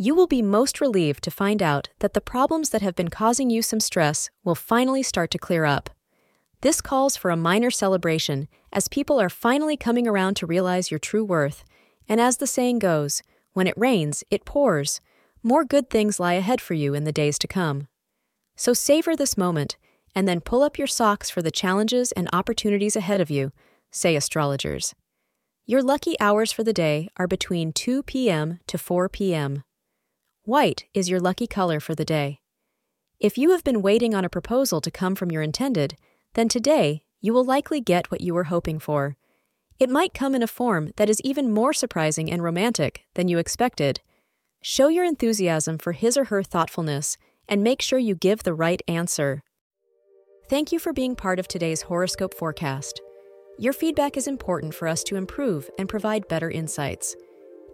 you will be most relieved to find out that the problems that have been causing you some stress will finally start to clear up. This calls for a minor celebration as people are finally coming around to realize your true worth. And as the saying goes, when it rains, it pours. More good things lie ahead for you in the days to come. So savor this moment and then pull up your socks for the challenges and opportunities ahead of you, say astrologers. Your lucky hours for the day are between 2 p.m. to 4 p.m. White is your lucky color for the day. If you have been waiting on a proposal to come from your intended, then today you will likely get what you were hoping for. It might come in a form that is even more surprising and romantic than you expected. Show your enthusiasm for his or her thoughtfulness and make sure you give the right answer. Thank you for being part of today's horoscope forecast. Your feedback is important for us to improve and provide better insights.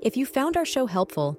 If you found our show helpful,